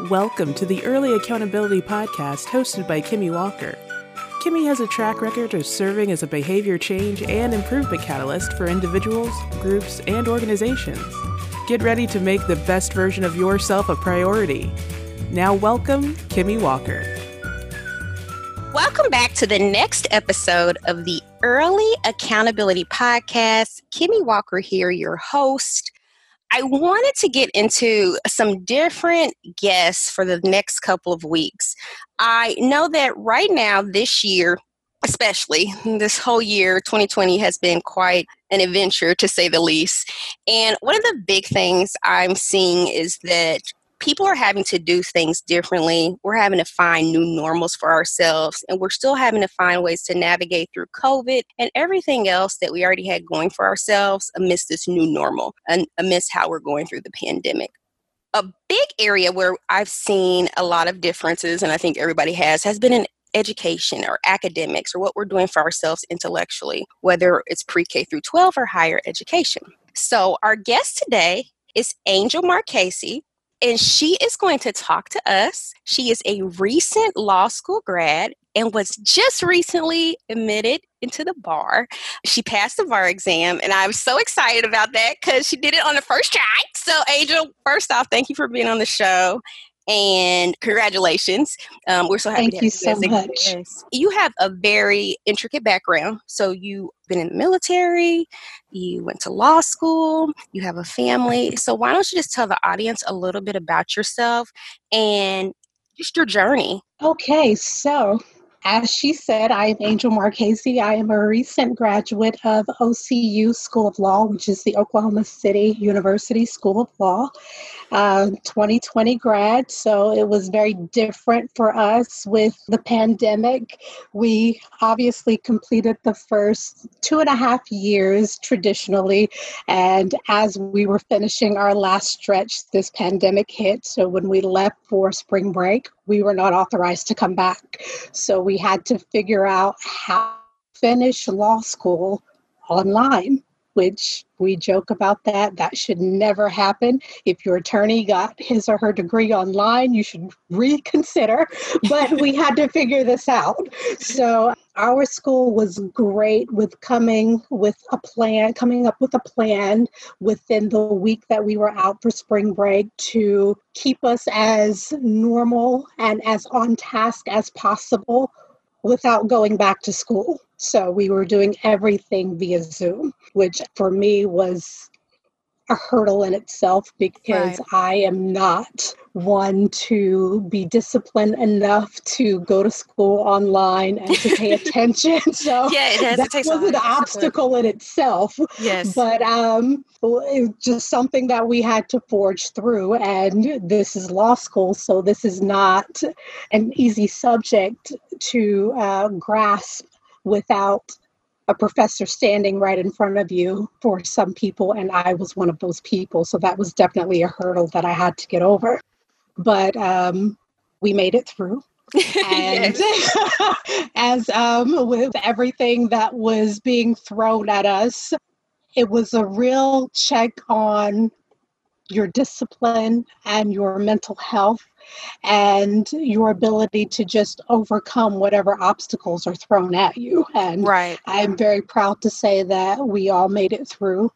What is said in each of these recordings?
Welcome to the Early Accountability Podcast hosted by Kimmy Walker. Kimmy has a track record of serving as a behavior change and improvement catalyst for individuals, groups, and organizations. Get ready to make the best version of yourself a priority. Now, welcome, Kimmy Walker. Welcome back to the next episode of the Early Accountability Podcast. Kimmy Walker here, your host. I wanted to get into some different guests for the next couple of weeks. I know that right now, this year, especially this whole year 2020 has been quite an adventure to say the least and one of the big things i'm seeing is that people are having to do things differently we're having to find new normals for ourselves and we're still having to find ways to navigate through covid and everything else that we already had going for ourselves amidst this new normal and amidst how we're going through the pandemic a big area where I've seen a lot of differences, and I think everybody has, has been in education or academics or what we're doing for ourselves intellectually, whether it's pre K through 12 or higher education. So, our guest today is Angel Marchese, and she is going to talk to us. She is a recent law school grad and was just recently admitted into the bar. She passed the bar exam, and I'm so excited about that because she did it on the first try. So, Angel, first off, thank you for being on the show and congratulations. Um, we're so happy. To have you. Thank you so much. You have a very intricate background. So you've been in the military, you went to law school, you have a family. So why don't you just tell the audience a little bit about yourself and just your journey? Okay, so as she said, I am Angel Marchese. I am a recent graduate of OCU School of Law, which is the Oklahoma City University School of Law. Uh, 2020 grad, so it was very different for us with the pandemic. We obviously completed the first two and a half years traditionally, and as we were finishing our last stretch, this pandemic hit. So when we left for spring break, we were not authorized to come back. So we had to figure out how to finish law school online which we joke about that. That should never happen. If your attorney got his or her degree online, you should reconsider. But we had to figure this out. So our school was great with coming with a plan, coming up with a plan within the week that we were out for spring break to keep us as normal and as on task as possible without going back to school. So we were doing everything via Zoom, which for me was a hurdle in itself because right. I am not one to be disciplined enough to go to school online and to pay attention. So yeah, that was an obstacle in itself. Yes. But um, it was just something that we had to forge through. And this is law school, so this is not an easy subject to uh, grasp without a professor standing right in front of you for some people, and I was one of those people. So that was definitely a hurdle that I had to get over. But um, we made it through. and as um, with everything that was being thrown at us, it was a real check on your discipline and your mental health and your ability to just overcome whatever obstacles are thrown at you. And right. I'm very proud to say that we all made it through.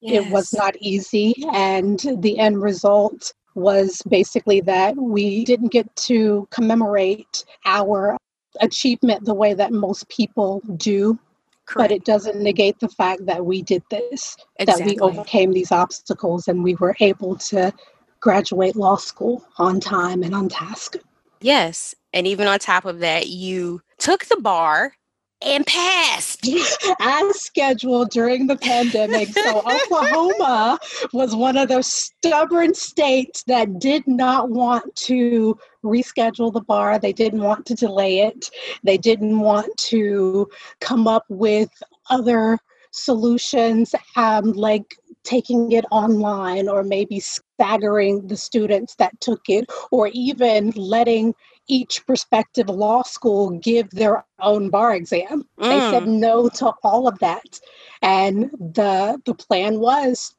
Yes. It was not easy, and the end result was basically that we didn't get to commemorate our achievement the way that most people do Correct. but it doesn't negate the fact that we did this exactly. that we overcame these obstacles and we were able to graduate law school on time and on task. Yes. And even on top of that, you took the bar and passed as scheduled during the pandemic. So Oklahoma was one of those stubborn states that did not want to reschedule the bar. They didn't want to delay it. They didn't want to come up with other solutions um, like taking it online or maybe staggering the students that took it or even letting each prospective law school give their own bar exam. Mm. They said mm. no to all of that. And the the plan was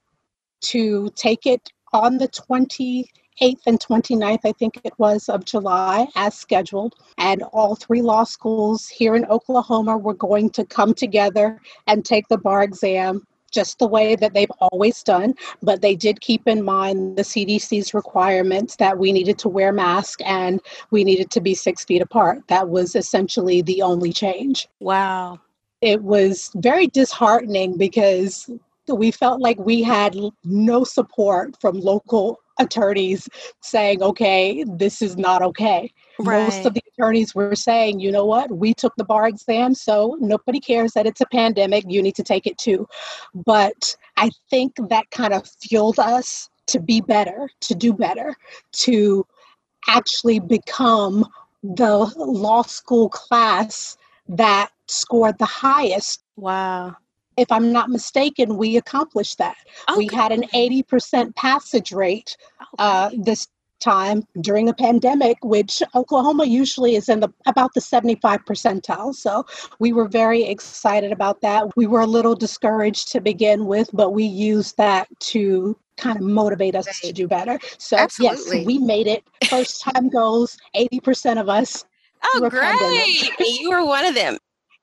to take it on the 28th 28th and 29th, I think it was, of July as scheduled. And all three law schools here in Oklahoma were going to come together and take the bar exam just the way that they've always done, but they did keep in mind the CDC's requirements that we needed to wear masks and we needed to be six feet apart. That was essentially the only change. Wow. It was very disheartening because we felt like we had no support from local attorneys saying, okay, this is not okay. Right. Most of the attorneys were saying, you know what, we took the bar exam, so nobody cares that it's a pandemic. You need to take it too. But I think that kind of fueled us to be better, to do better, to actually become the law school class that scored the highest. Wow if I'm not mistaken, we accomplished that. Okay. We had an 80% passage rate uh, this time during a pandemic, which Oklahoma usually is in the about the 75 percentile. So we were very excited about that. We were a little discouraged to begin with, but we used that to kind of motivate us right. to do better. So Absolutely. yes, we made it. First time goes, 80% of us. Oh, great. you were one of them.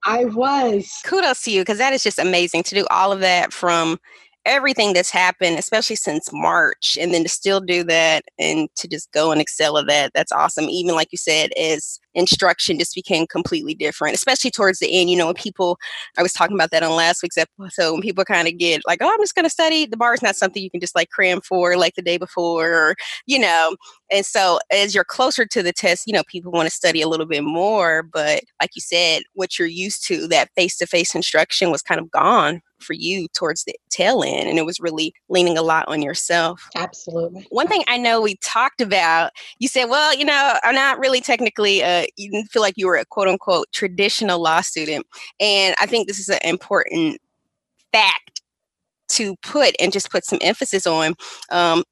I was. Kudos to you because that is just amazing to do all of that from everything that's happened, especially since March, and then to still do that and to just go and excel at that. That's awesome. Even like you said, as instruction just became completely different, especially towards the end. You know, when people, I was talking about that on last week's episode, when people kind of get like, oh, I'm just going to study, the bar is not something you can just like cram for like the day before, or, you know. And so as you're closer to the test, you know, people want to study a little bit more. But like you said, what you're used to, that face to face instruction was kind of gone for you towards the tail end and it was really leaning a lot on yourself absolutely one thing i know we talked about you said well you know i'm not really technically uh, you didn't feel like you were a quote unquote traditional law student. And I think this is an important fact to put and just put some emphasis on. Um,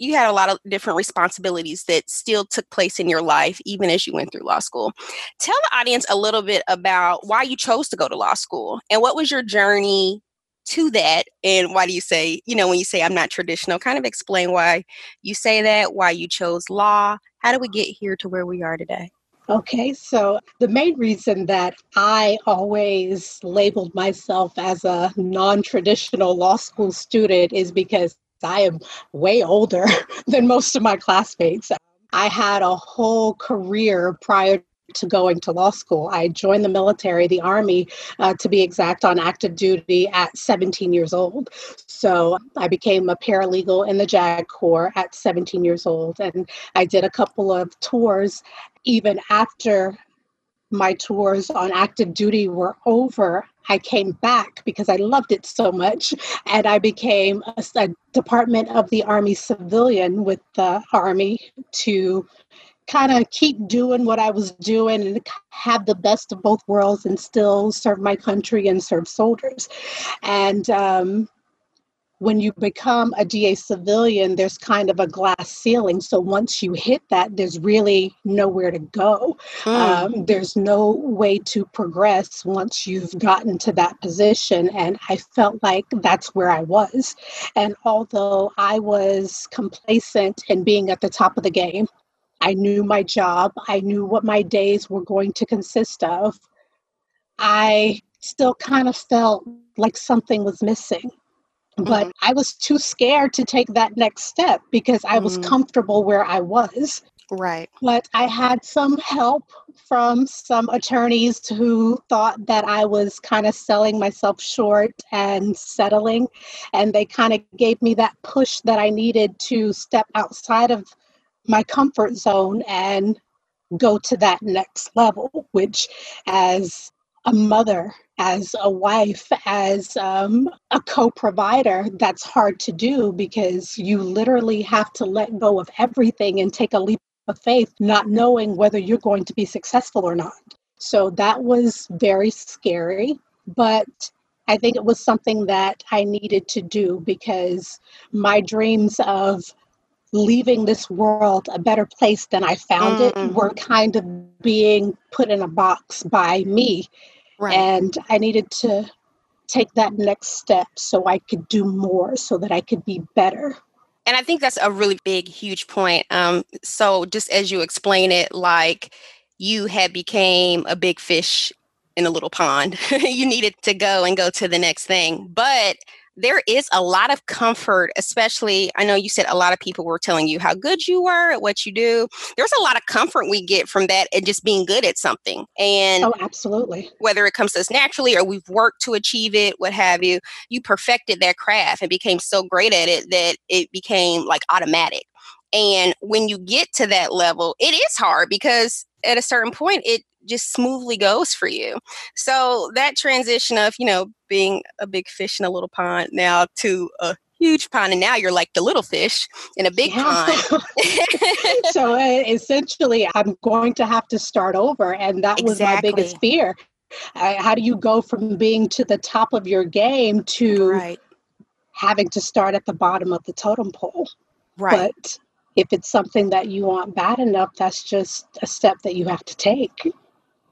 you had a lot of different responsibilities that still took place in your life, even as you went through law school. Tell the audience a little bit about why you chose to go to law school and what was your journey to that and why do you say you know when you say i'm not traditional kind of explain why you say that why you chose law how do we get here to where we are today Okay, so the main reason that I always labeled myself as a non traditional law school student is because I am way older than most of my classmates. I had a whole career prior to going to law school. I joined the military, the Army, uh, to be exact, on active duty at 17 years old. So I became a paralegal in the JAG Corps at 17 years old. And I did a couple of tours even after my tours on active duty were over. I came back because I loved it so much, and I became a, a Department of the Army civilian with the Army to kind of keep doing what I was doing and have the best of both worlds and still serve my country and serve soldiers. And um, when you become a DA civilian, there's kind of a glass ceiling. So once you hit that, there's really nowhere to go. Mm. Um, there's no way to progress once you've gotten to that position. And I felt like that's where I was. And although I was complacent in being at the top of the game, I knew my job, I knew what my days were going to consist of. I still kind of felt like something was missing. But mm-hmm. I was too scared to take that next step because I was mm-hmm. comfortable where I was. Right. But I had some help from some attorneys who thought that I was kind of selling myself short and settling. And they kind of gave me that push that I needed to step outside of my comfort zone and go to that next level, which as a mother, as a wife, as um, a co provider, that's hard to do because you literally have to let go of everything and take a leap of faith, not knowing whether you're going to be successful or not. So that was very scary, but I think it was something that I needed to do because my dreams of leaving this world a better place than I found mm-hmm. it were kind of being put in a box by me. Right. And I needed to take that next step so I could do more, so that I could be better. And I think that's a really big, huge point. Um, so just as you explain it, like you had became a big fish in a little pond. you needed to go and go to the next thing. But there is a lot of comfort, especially. I know you said a lot of people were telling you how good you were at what you do. There's a lot of comfort we get from that and just being good at something. And oh, absolutely. Whether it comes to us naturally or we've worked to achieve it, what have you, you perfected that craft and became so great at it that it became like automatic. And when you get to that level, it is hard because at a certain point, it just smoothly goes for you. So that transition of, you know, being a big fish in a little pond now to a huge pond and now you're like the little fish in a big yeah. pond so uh, essentially i'm going to have to start over and that was exactly. my biggest fear uh, how do you go from being to the top of your game to right. having to start at the bottom of the totem pole right but if it's something that you want bad enough that's just a step that you have to take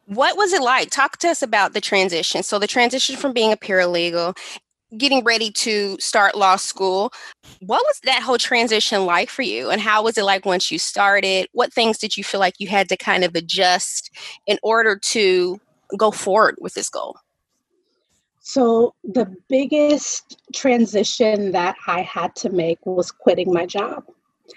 what was it like? Talk to us about the transition. So, the transition from being a paralegal, getting ready to start law school. What was that whole transition like for you? And how was it like once you started? What things did you feel like you had to kind of adjust in order to go forward with this goal? So, the biggest transition that I had to make was quitting my job.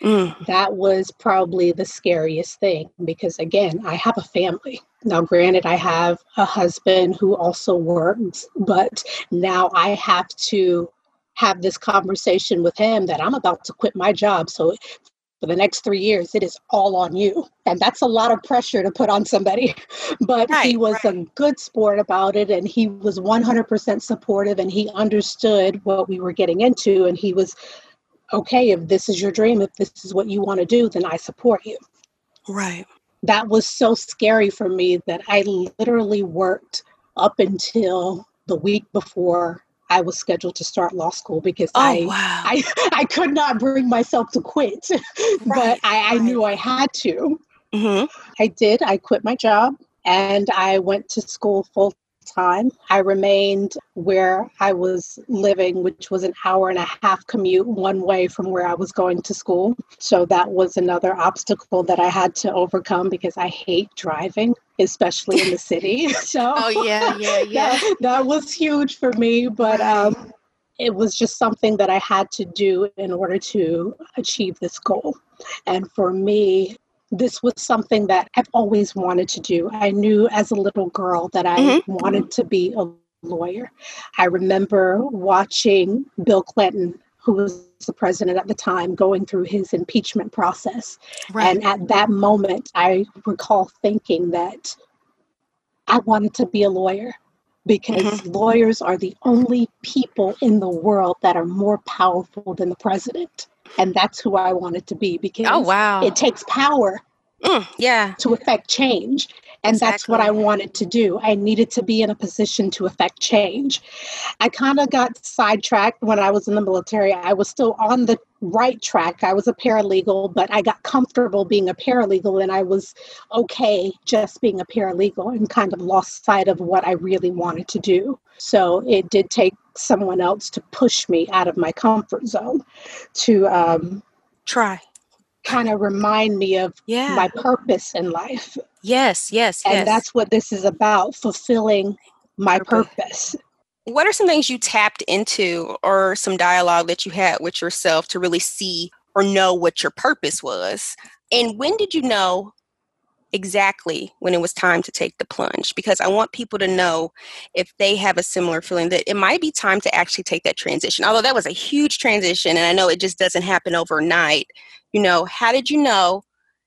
Mm. That was probably the scariest thing because, again, I have a family. Now, granted, I have a husband who also works, but now I have to have this conversation with him that I'm about to quit my job. So, for the next three years, it is all on you. And that's a lot of pressure to put on somebody. but right, he was right. a good sport about it and he was 100% supportive and he understood what we were getting into. And he was okay, if this is your dream, if this is what you want to do, then I support you. Right. That was so scary for me that I literally worked up until the week before I was scheduled to start law school because oh, I, wow. I I could not bring myself to quit, right, but I, I knew I had to. Mm-hmm. I did. I quit my job and I went to school full time. I remained where I was living, which was an hour and a half commute one way from where I was going to school. So that was another obstacle that I had to overcome because I hate driving, especially in the city. So oh yeah, yeah, yeah. that, that was huge for me, but um, it was just something that I had to do in order to achieve this goal. And for me, this was something that I've always wanted to do. I knew as a little girl that I mm-hmm. wanted to be a lawyer. I remember watching Bill Clinton, who was the president at the time, going through his impeachment process. Right. And at that moment, I recall thinking that I wanted to be a lawyer because mm-hmm. lawyers are the only people in the world that are more powerful than the president and that's who I wanted to be because oh, wow. it takes power mm, yeah. to affect change. And exactly. that's what I wanted to do. I needed to be in a position to affect change. I kind of got sidetracked when I was in the military. I was still on the right track. I was a paralegal, but I got comfortable being a paralegal and I was okay just being a paralegal and kind of lost sight of what I really wanted to do. So it did take someone else to push me out of my comfort zone to um, try kind of remind me of yeah. my purpose in life. Yes, yes, and yes. that's what this is about fulfilling my purpose. purpose. What are some things you tapped into or some dialogue that you had with yourself to really see or know what your purpose was? And when did you know exactly when it was time to take the plunge because I want people to know if they have a similar feeling that it might be time to actually take that transition. Although that was a huge transition and I know it just doesn't happen overnight. You know, how did you know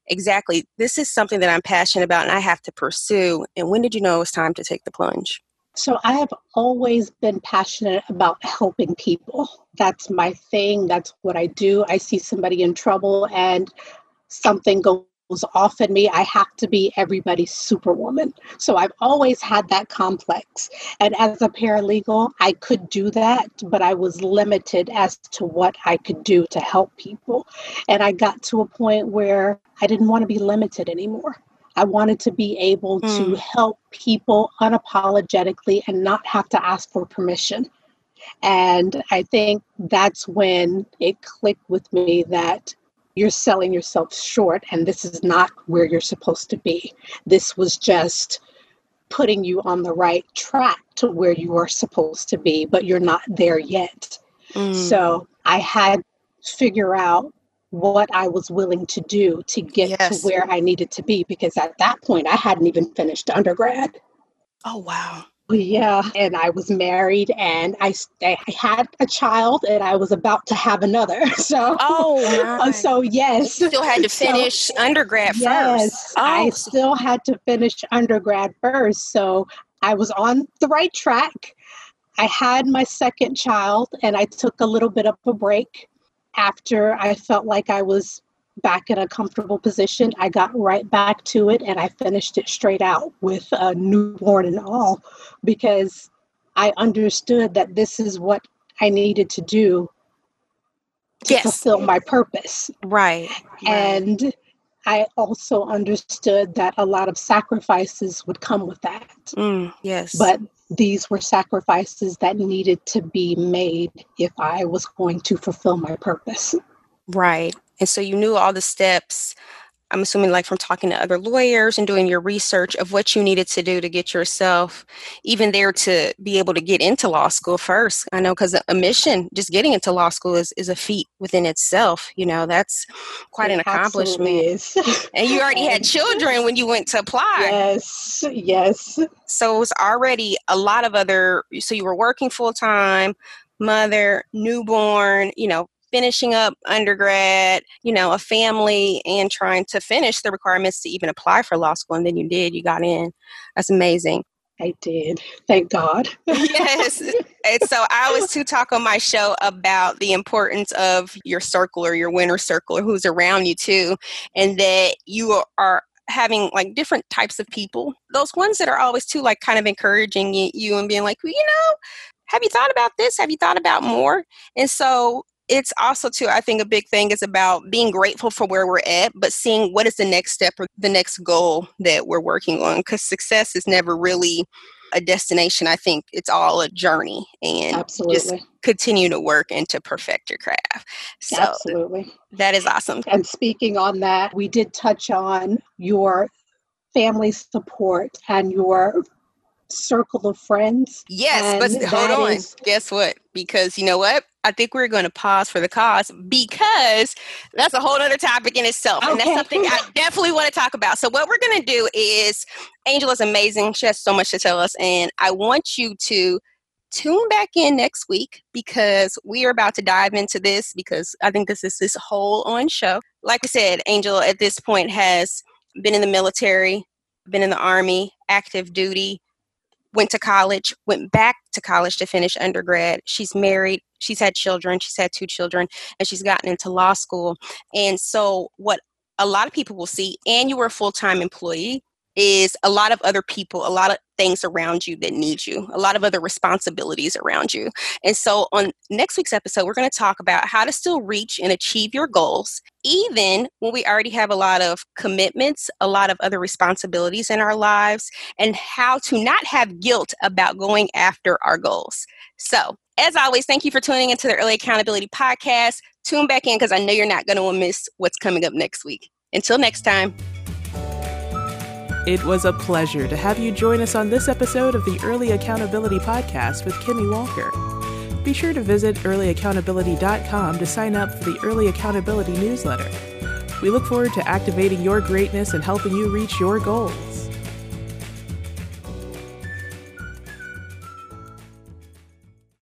exactly this is something that I'm passionate about and I have to pursue? And when did you know it was time to take the plunge? So I have always been passionate about helping people. That's my thing. That's what I do. I see somebody in trouble and something goes off in me. I have to be everybody's superwoman. So I've always had that complex. And as a paralegal, I could do that, but I was limited as to what I could do to help people. And I got to a point where I didn't want to be limited anymore. I wanted to be able mm. to help people unapologetically and not have to ask for permission. And I think that's when it clicked with me that you're selling yourself short and this is not where you're supposed to be. This was just putting you on the right track to where you are supposed to be, but you're not there yet. Mm. So I had to figure out what I was willing to do to get yes. to where I needed to be because at that point I hadn't even finished undergrad. Oh, wow. Yeah, and I was married, and I, I had a child, and I was about to have another. So, oh, uh, so yes, you still had to finish so, undergrad yes, first. Oh. I still had to finish undergrad first. So I was on the right track. I had my second child, and I took a little bit of a break after I felt like I was back in a comfortable position, I got right back to it and I finished it straight out with a newborn and all because I understood that this is what I needed to do to yes. fulfill my purpose. Right. And I also understood that a lot of sacrifices would come with that. Mm, yes. But these were sacrifices that needed to be made if I was going to fulfill my purpose. Right. And so you knew all the steps. I'm assuming, like from talking to other lawyers and doing your research of what you needed to do to get yourself even there to be able to get into law school first. I know because a mission, just getting into law school, is, is a feat within itself. You know, that's quite it an accomplishment. and you already had children when you went to apply. Yes, yes. So it was already a lot of other, so you were working full time, mother, newborn, you know, finishing up undergrad, you know, a family, and trying to finish the requirements to even apply for law school. And then you did, you got in. That's amazing. I did. Thank God. yes. And so I always to talk on my show about the importance of your circle or your winner circle or who's around you too, and that you are having like different types of people. Those ones that are always too like kind of encouraging you and being like, well, you know, have you thought about this? Have you thought about more? And so it's also too i think a big thing is about being grateful for where we're at but seeing what is the next step or the next goal that we're working on because success is never really a destination. I think it's all a journey and absolutely. just continue to work and to perfect your craft. So absolutely. that is awesome. And speaking on that we did touch on your family support and your circle of friends. Yes, but hold on. Is... Guess what? Because you know what? I think we're going to pause for the cause because that's a whole other topic in itself. Okay. And that's something I definitely want to talk about. So, what we're going to do is Angel is amazing. She has so much to tell us. And I want you to tune back in next week because we are about to dive into this because I think this is this whole on show. Like I said, Angel at this point has been in the military, been in the army, active duty, went to college, went back to college to finish undergrad. She's married, she's had children, she's had two children, and she's gotten into law school. And so, what a lot of people will see, and you were a full time employee, is a lot of other people, a lot of things around you that need you, a lot of other responsibilities around you. And so, on next week's episode, we're going to talk about how to still reach and achieve your goals, even when we already have a lot of commitments, a lot of other responsibilities in our lives, and how to not have guilt about going after our goals. So, as always, thank you for tuning into the Early Accountability Podcast. Tune back in because I know you're not going to miss what's coming up next week. Until next time. It was a pleasure to have you join us on this episode of the Early Accountability Podcast with Kimmy Walker. Be sure to visit earlyaccountability.com to sign up for the Early Accountability newsletter. We look forward to activating your greatness and helping you reach your goals.